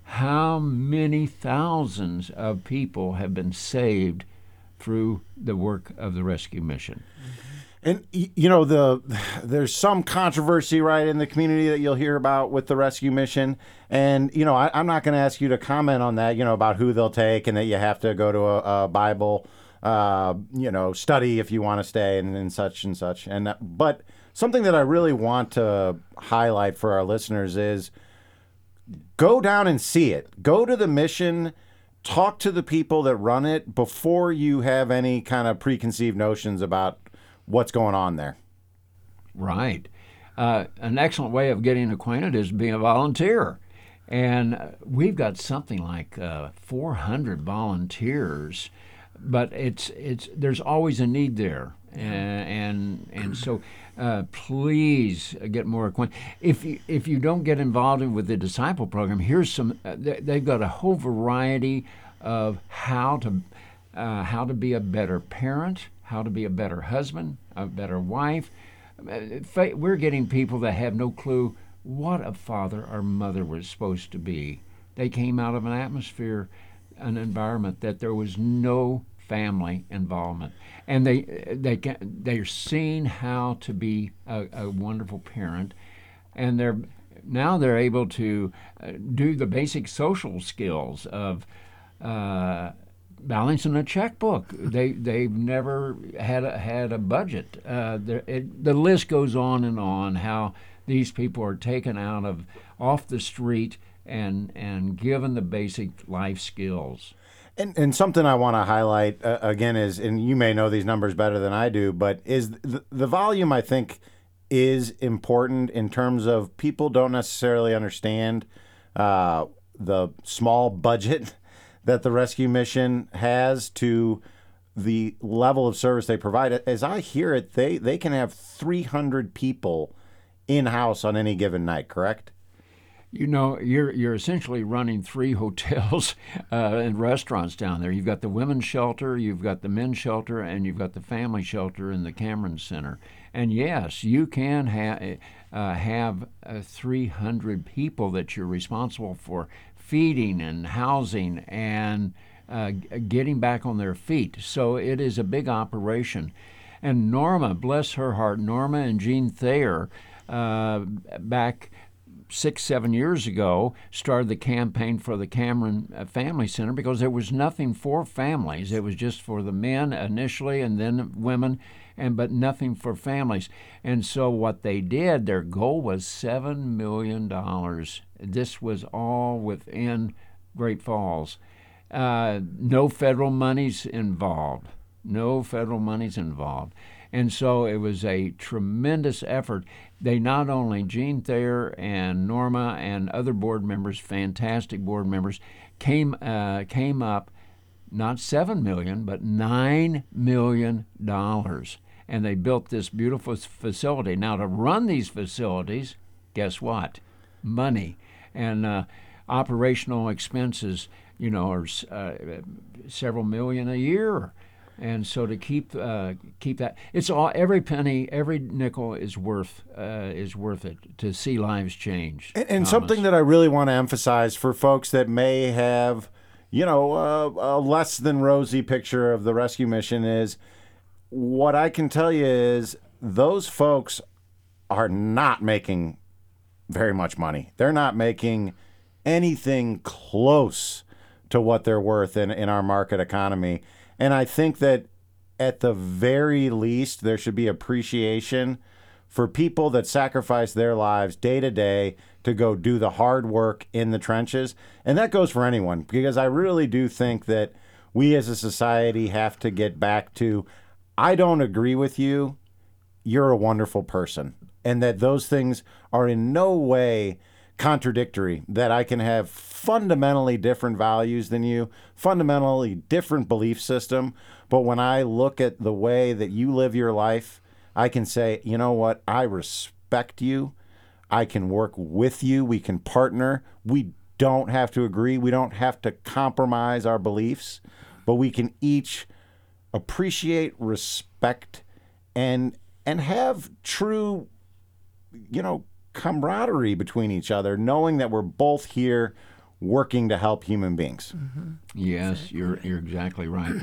how many thousands of people have been saved through the work of the rescue mission. And you know the *sighs* there's some controversy right in the community that you'll hear about with the rescue mission, and you know I, I'm not going to ask you to comment on that. You know about who they'll take and that you have to go to a, a Bible, uh, you know, study if you want to stay and, and such and such. And that, but something that I really want to highlight for our listeners is go down and see it. Go to the mission. Talk to the people that run it before you have any kind of preconceived notions about what's going on there. Right. Uh, an excellent way of getting acquainted is being a volunteer. And uh, we've got something like uh, 400 volunteers, but it's it's there's always a need there, and and, and so uh, please get more acquainted. If you, if you don't get involved with the disciple program, here's some. Uh, they've got a whole variety of how to uh, how to be a better parent, how to be a better husband, a better wife. We're getting people that have no clue what a father or mother was supposed to be. They came out of an atmosphere, an environment that there was no family involvement, and they they they're seeing how to be a, a wonderful parent, and they're now they're able to uh, do the basic social skills of. Uh, balancing a checkbook. They they've never had a, had a budget. Uh, it, the list goes on and on. How these people are taken out of off the street and and given the basic life skills. And, and something I want to highlight uh, again is, and you may know these numbers better than I do, but is the, the volume I think is important in terms of people don't necessarily understand uh, the small budget that the rescue mission has to the level of service they provide. As I hear it, they, they can have 300 people in house on any given night, correct? You know, you're you're essentially running three *laughs* hotels uh, and restaurants down there. You've got the women's shelter, you've got the men's shelter, and you've got the family shelter in the Cameron Center. And yes, you can ha- uh, have uh, 300 people that you're responsible for feeding and housing and uh, getting back on their feet. So it is a big operation. And Norma, bless her heart, Norma and Jean Thayer, uh, back six, seven years ago, started the campaign for the Cameron uh, Family Center because there was nothing for families. It was just for the men initially and then women and but nothing for families. And so what they did, their goal was seven million dollars. This was all within Great Falls. Uh, no federal monies involved. No federal monies involved. And so it was a tremendous effort. They not only, Jean Thayer and Norma and other board members, fantastic board members, came, uh, came up not seven million, but nine million dollars and they built this beautiful facility. Now, to run these facilities, guess what? Money and uh, operational expenses, you know, are uh, several million a year. And so to keep uh, keep that, it's all every penny, every nickel is worth uh, is worth it to see lives change. And, and something that I really want to emphasize for folks that may have, you know, a less than rosy picture of the rescue mission is what I can tell you is those folks are not making very much money. They're not making anything close to what they're worth in, in our market economy. And I think that at the very least, there should be appreciation for people that sacrifice their lives day to day to go do the hard work in the trenches. And that goes for anyone, because I really do think that we as a society have to get back to I don't agree with you, you're a wonderful person. And that those things are in no way contradictory, that I can have fundamentally different values than you, fundamentally different belief system. But when I look at the way that you live your life, I can say, you know what? I respect you. I can work with you. We can partner. We don't have to agree. We don't have to compromise our beliefs, but we can each appreciate, respect, and and have true, you know, camaraderie between each other, knowing that we're both here working to help human beings. Mm-hmm. Yes, exactly. you're you're exactly right.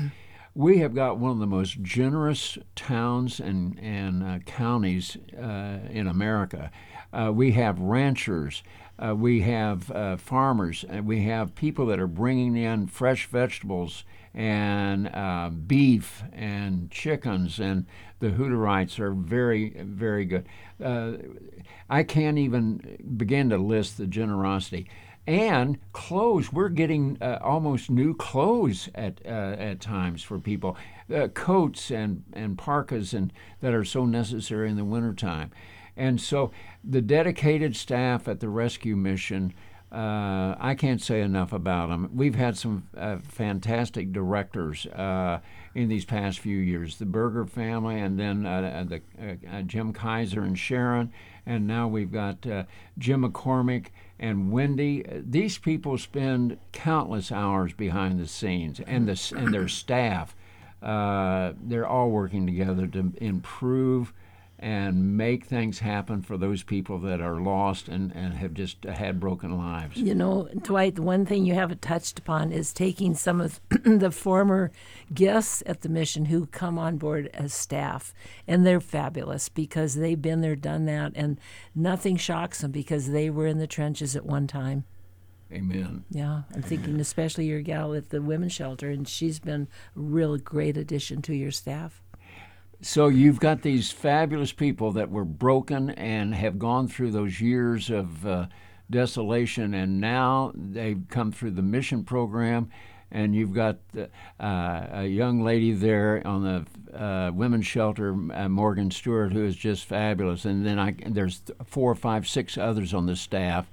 we have got one of the most generous towns and, and uh, counties uh, in America. Uh, we have ranchers, uh, we have uh, farmers, and we have people that are bringing in fresh vegetables and uh, beef and chickens, and the Hutterites are very, very good. I can't even begin to list the generosity and clothes. We're getting uh, almost new clothes at uh, at times for people, uh, coats and and parkas and that are so necessary in the wintertime. And so the dedicated staff at the rescue mission. Uh, I can't say enough about them. We've had some uh, fantastic directors uh, in these past few years. The Berger family, and then the Jim Kaiser and Sharon, and now we've got Jim McCormick and Wendy. These people spend countless hours behind the scenes, and the and their staff. Uh, they're all working together to improve and make things happen for those people that are lost and, and have just had broken lives. You know, Dwight, the one thing you haven't touched upon is taking some of *clears throat* the former guests at the mission who come on board as staff. And they're fabulous because they've been there, done that, and nothing shocks them because they were in the trenches at one time. Amen. Yeah, I'm thinking especially your gal at the women's shelter, and she's been a real great addition to your staff. So you've got these fabulous people that were broken and have gone through those years of uh, desolation, and now they've come through the mission program. And you've got uh, a young lady there on the uh, women's shelter, uh, Morgan Stewart, who is just fabulous. And then I, there's four, five, six others on the staff.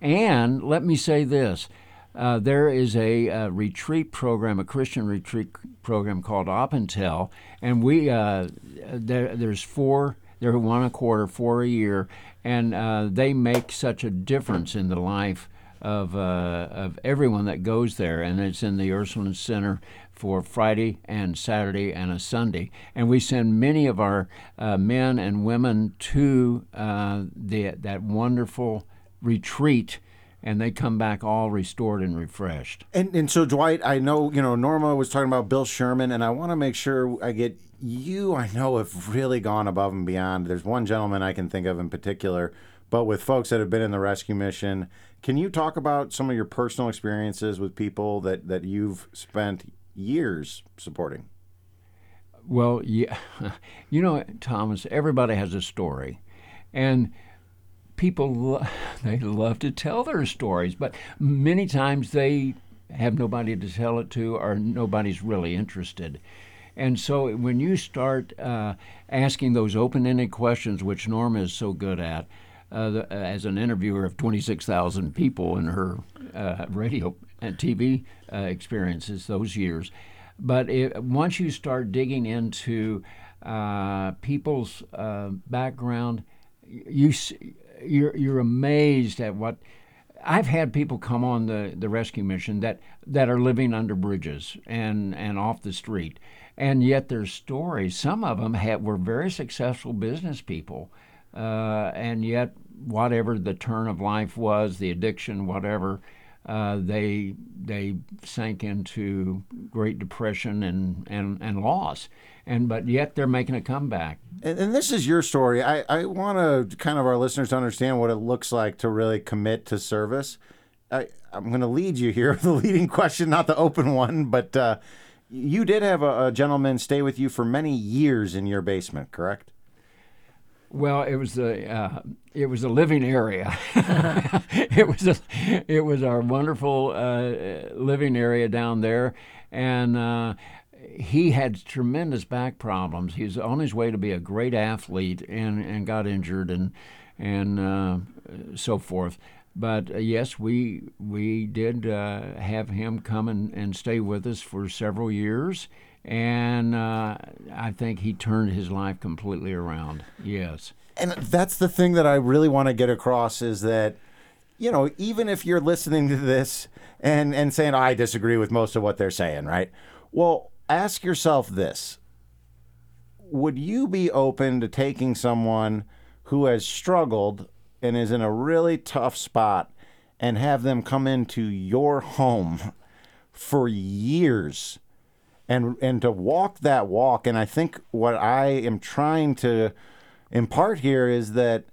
And let me say this uh, there is a, a, retreat program, a Christian retreat program called Oppentel, and we uh, there, there's four. They're one a quarter, four a year, and uh, they make such a difference in the life of uh, of everyone that goes there. And it's in the Ursuline Center for Friday and Saturday and a Sunday. And we send many of our uh, men and women to uh, the, that wonderful retreat and they come back all restored and refreshed. And and so Dwight, I know you know Norma was talking about Bill Sherman, and I want to make sure I get you. I know have really gone above and beyond. There's one gentleman I can think of in particular, but with folks that have been in the rescue mission, can you talk about some of your personal experiences with people that that you've spent years supporting? Well, yeah, *laughs* you know, Thomas. Everybody has a story, and people *laughs* they love to tell their stories, but many times they have nobody to tell it to, or nobody's really interested. And so when you start uh, asking those open-ended questions, which Norma is so good at, uh, the, as an interviewer of 26,000 people in her uh, radio and TV uh, experiences those years, but it, once you start digging into uh, people's uh, background, you you're you're amazed at what I've had people come on the, the rescue mission that, that are living under bridges and, and off the street. And yet their stories, some of them had, were very successful business people. Uh, and yet, whatever the turn of life was, the addiction, whatever, uh, they they sank into Great Depression and, and, and loss. And but yet they're making a comeback. And, and this is your story. I, I want to kind of our listeners to understand what it looks like to really commit to service. I, I'm going to lead you here, *laughs* the leading question, not the open one, but uh, you did have a, a gentleman stay with you for many years in your basement, correct? Well, it was a uh, it was a living area. *laughs* it was a, it was our wonderful uh, living area down there, and uh, he had tremendous back problems. He was on his way to be a great athlete and and got injured and and uh, so forth. But uh, yes, we we did uh, have him come and, and stay with us for several years and uh, I think he turned his life completely around. Yes. And that's the thing that I really want to get across is that, you know, even if you're listening to this and and saying I disagree with most of what they're saying, right? Well, ask yourself this: Would you be open to taking someone who has struggled and is in a really tough spot and have them come into your home *laughs* for years? and and to walk that walk. And I think what I am trying to impart here is that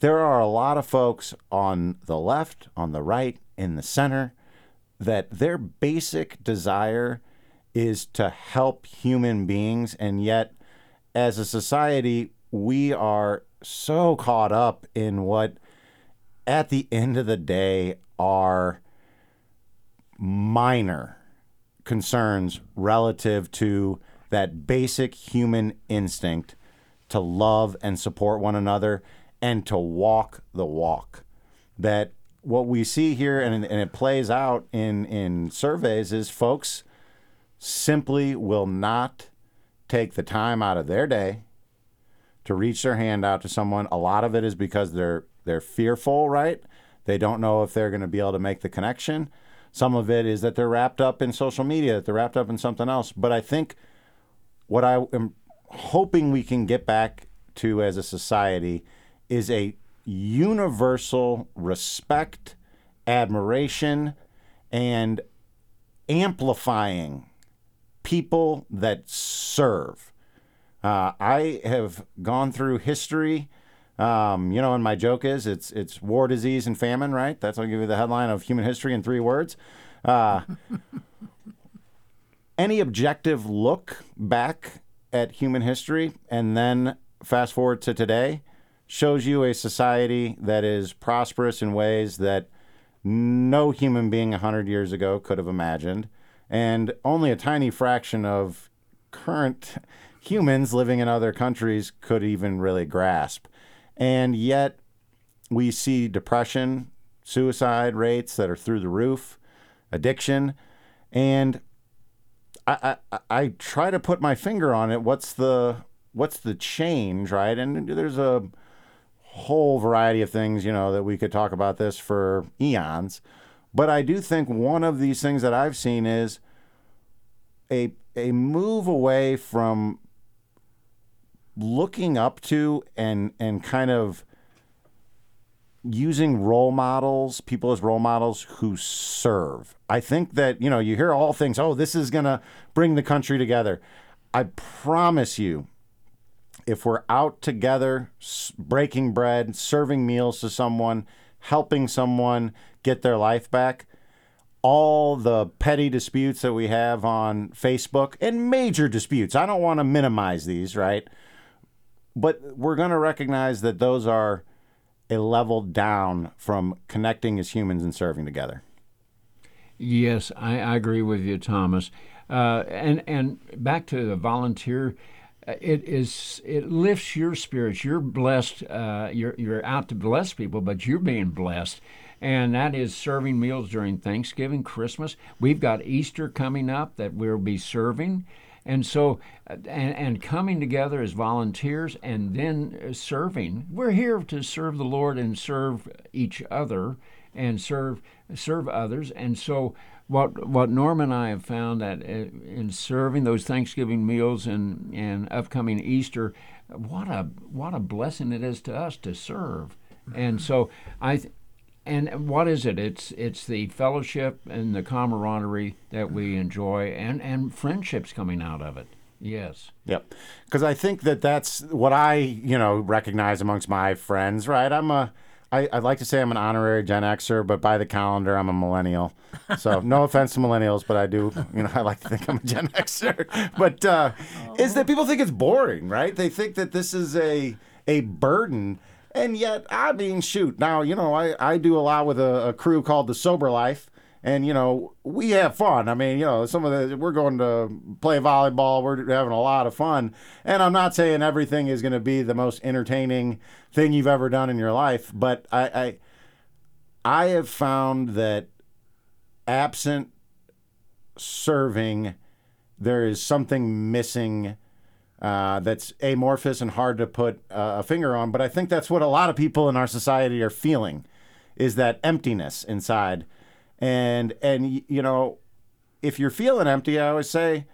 there are a lot of folks on the left, on the right, in the center that their basic desire is to help human beings and yet as a society we are so caught up in what at the end of the day are minor concerns relative to that basic human instinct to love and support one another and to walk the walk. That what we see here and, and it plays out in, in surveys is folks simply will not take the time out of their day to reach their hand out to someone. A lot of it is because they're they're fearful, right? They don't know if they're going to be able to make the connection. Some of it is that they're wrapped up in social media, that they're wrapped up in something else. But I think what I am hoping we can get back to as a society is a universal respect, admiration, and amplifying people that serve. Uh, I have gone through history. Um, you know, and my joke is it's it's war, disease, and famine, right? That's I'll give you the headline of human history in three words. Uh, *laughs* any objective look back at human history and then fast forward to today shows you a society that is prosperous in ways that no human being 100 years ago could have imagined and only a tiny fraction of current humans living in other countries could even really grasp. And yet, we see depression, suicide rates that are through the roof, addiction, and I, I, I try to put my finger on it. What's the what's the change, right? And there's a whole variety of things, you know, that we could talk about this for eons. But I do think one of these things that I've seen is a a move away from looking up to and and kind of using role models, people as role models who serve. I think that, you know, you hear all things, oh, this is going to bring the country together. I promise you, if we're out together, breaking bread, serving meals to someone, helping someone get their life back, all the petty disputes that we have on Facebook and major disputes, I don't want to minimize these, right? But we're going to recognize that those are a level down from connecting as humans and serving together. Yes, I, I agree with you, Thomas. Uh, and and back to the volunteer, uh, it is it lifts your spirits. You're blessed. Uh, you're you're out to bless people, but you're being blessed, and that is serving meals during Thanksgiving, Christmas. We've got Easter coming up that we'll be serving. And so, and, and coming together as volunteers and then serving, we're here to serve the Lord and serve each other and serve serve others. And so, what what Norm and I have found that uh, in serving those Thanksgiving meals and and upcoming Easter, what a what a blessing it is to us to serve. And so I and what is it? It's it's the fellowship and the camaraderie that we enjoy, and and friendships coming out of it. Yes. Yep. Because I think that that's what I you know recognize amongst my friends. Right. I'm a I, I'd like to say I'm an honorary Gen Xer, but by the calendar, I'm a millennial. So no *laughs* offense to millennials, but I do, you know, I like to think I'm a Gen Xer. But uh, is that people think it's boring, right? They think that this is a a burden and yet, I mean, shoot. Now, you know, I, I do a lot with a, a crew called the Sober Life and you know we have fun. I mean, you know, some of the we're going to play volleyball. We're having a lot of fun, and I'm not saying everything is going to be the most entertaining thing you've ever done in your life, but I I, I have found that absent serving, there is something missing uh, that's amorphous and hard to put uh, a finger on. But I think that's what a lot of people in our society are feeling, is that emptiness inside. And and you know, if you're feeling empty, I always say,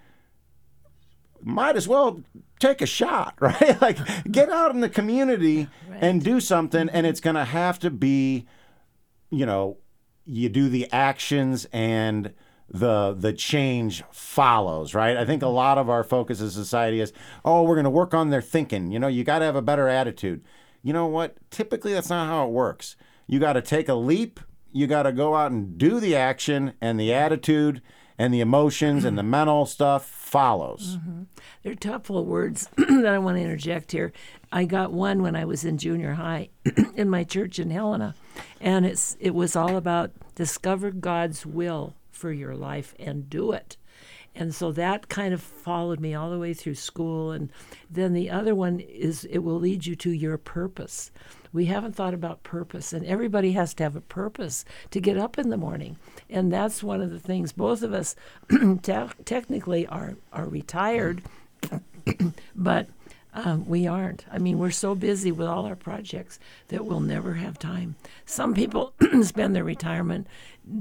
might as well take a shot, *laughs* right? *laughs* like get out in the community right. and do something, and it's going to have to be, you know, you do the actions and the the change follows, right? I think a lot of our focus as society is, oh, we're going to work on their thinking. You know, you got to have a better attitude. You know what? Typically, that's not how it works. You got to take a leap. You got to go out and do the action, and the attitude and the emotions and the *clears throat* mental stuff follows. Mm-hmm. There are a couple of words *clears throat* that I want to interject here. I got one when I was in junior high *clears throat* in my church in Helena, and it's it was all about discover God's will for your life and do it. And so that kind of followed me all the way through school. And then the other one is it will lead you to your purpose. We haven't thought about purpose, and everybody has to have a purpose to get up in the morning. And that's one of the things. Both of us *clears throat* te- technically are, are retired, *coughs* but um, we aren't. I mean, we're so busy with all our projects that we'll never have time. Some people *clears throat* spend their retirement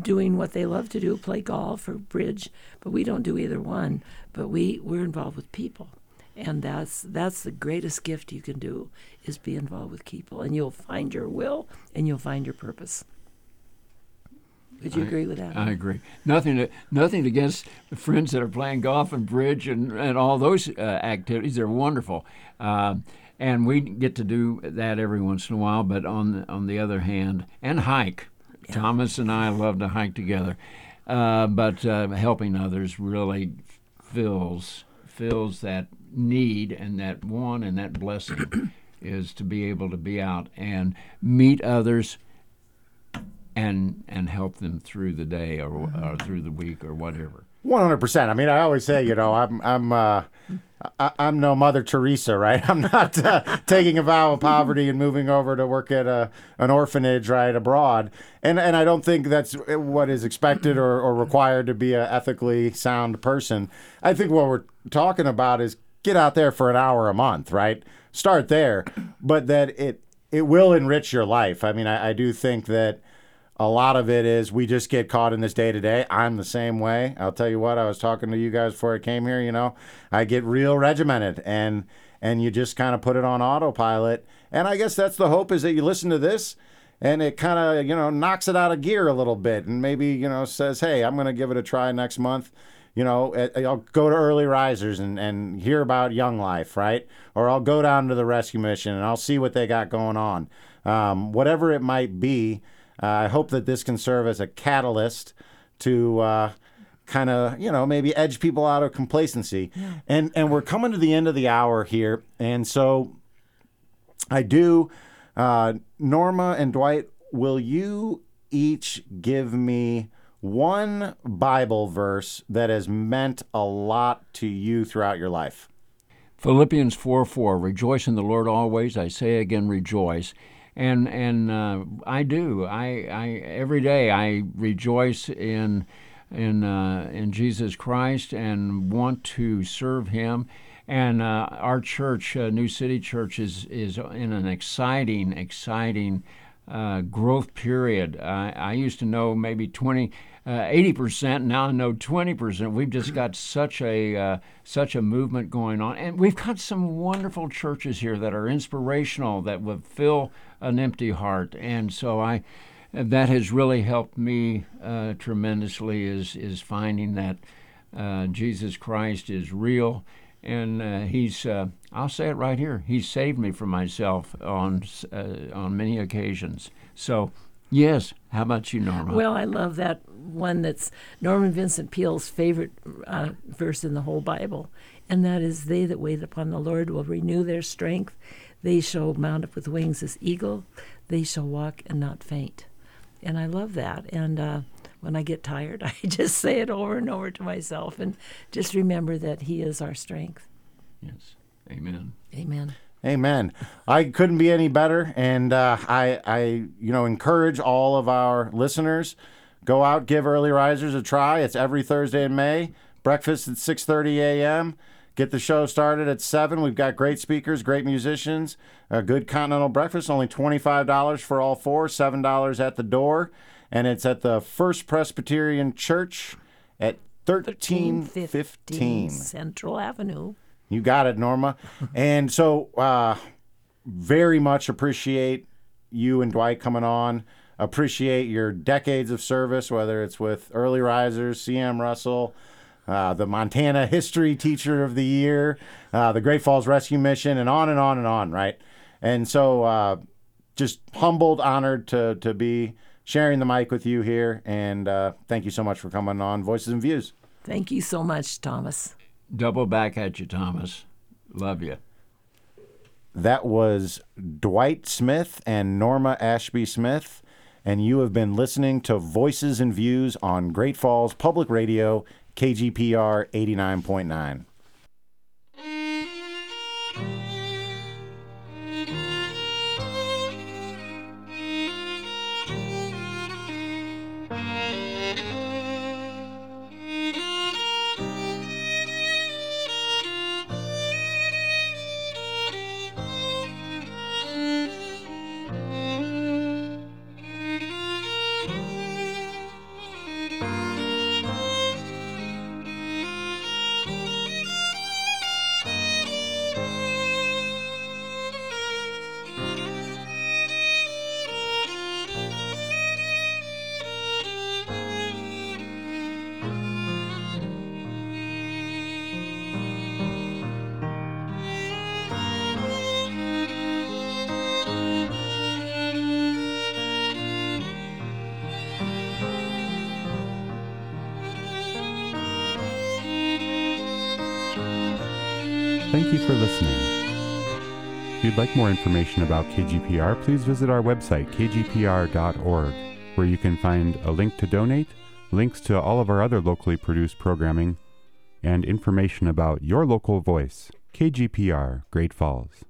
doing what they love to do, play golf or bridge, but we don't do either one. But we, we're involved with people. And that's that's the greatest gift you can do is be involved with people and you'll find your will and you'll find your purpose. Would you agree with that? I agree. Nothing, nothing against friends that are playing golf and bridge and, and all those uh, activities. They're wonderful, um, and we get to do that every once in a while. But on the, on the other hand, and hike. Thomas and I love to hike together, uh, but uh, helping others really fills fills that need and that want and that blessing *clears throat* is to be able to be out and meet others and and help them through the day or, or through the week or whatever. One hundred percent. I mean, I always say, you know, I'm I'm uh, I, I'm no Mother Teresa, right? *laughs* I'm not uh, taking a vow of poverty and moving over to work at a an orphanage, right, abroad. And and I don't think that's what is expected or, or required to be an ethically sound person. I think what we're talking about is get out there for an hour a month, right? Start there, but that it it will enrich your life. I mean, I, I do think that a lot of it is we just get caught in this day to day. I'm the same way. I'll tell you what, I was talking to you guys before I came here, you know, I get real regimented and and you just kind of put it on autopilot. And I guess that's the hope is that you listen to this and it kind of, you know, knocks it out of gear a little bit and maybe, you know, says, "Hey, I'm going to give it a try next month." You know, eh, I'll go to early risers and, and hear about Young Life, right? Or I'll go down to the rescue mission and I'll see what they got going on. Um, whatever it might be, I hope that this can serve as a catalyst to uh, kind of, you know, maybe edge people out of complacency. And and we're coming to the end of the hour here, and so I do. Uh, Norma and Dwight, will you each give me one Bible verse that has meant a lot to you throughout your life? Philippians 4 4, rejoice in the Lord always. I say again, rejoice. And and uh, I do. I, I every day I rejoice in in uh, in Jesus Christ and want to serve Him. And uh, our church, uh, New City Church, is is in an exciting, exciting uh, growth period. I, I used to know maybe 20, uh, 80%. Now I know 20%. We've just got such a uh, such a movement going on, and we've got some wonderful churches here that are inspirational that would fill an empty heart. And so I, that has really helped me uh, tremendously. Is is finding that uh, Jesus Christ is real. And uh, he's—I'll say it right here. He saved me from myself on on many occasions. So, yes. How about you, Norma? Well, I love that one that's Norman Vincent Peale's favorite uh, verse in the whole Bible, and that is, "They that wait upon the Lord will renew their strength; they shall mount up with wings as eagle; they shall walk and not faint." And I love that. And uh, when I get tired, *laughs* I just say it over and over to myself, and just remember that He is our strength. Yes. Amen. Amen. Amen. I couldn't be any better, and uh, I, I, you know, encourage all of our listeners go out, give early risers a try. It's every Thursday in May. Breakfast at six thirty a.m. Get the show started at seven. We've got great speakers, great musicians, a good continental breakfast. Only twenty five dollars for all four, seven dollars at the door, and it's at the First Presbyterian Church at thirteen fifteen. Central Avenue. You got it, Norma. and so, uh, very much appreciate you and Dwight coming on. appreciate your decades of service, whether it's with Early Risers, CM Russell, uh, the Montana History Teacher of the Year, uh, the Great Falls Rescue Mission, and on and on and on, right? And so, uh, just humbled, honored to to be sharing the mic with you here, and uh, thank you so much for coming on Voices and Views. Thank you so much, Thomas. Double back at you, Thomas. Love you. That was Dwight Smith and Norma Ashby Smith, and you have been listening to Voices and Views on Great Falls Public Radio, KGPR 89.9. more information about KGPR, please visit our website, kgpr.org, where you can find a link to donate, links to all of our other locally produced programming, and information about your local voice, KGPR Great Falls.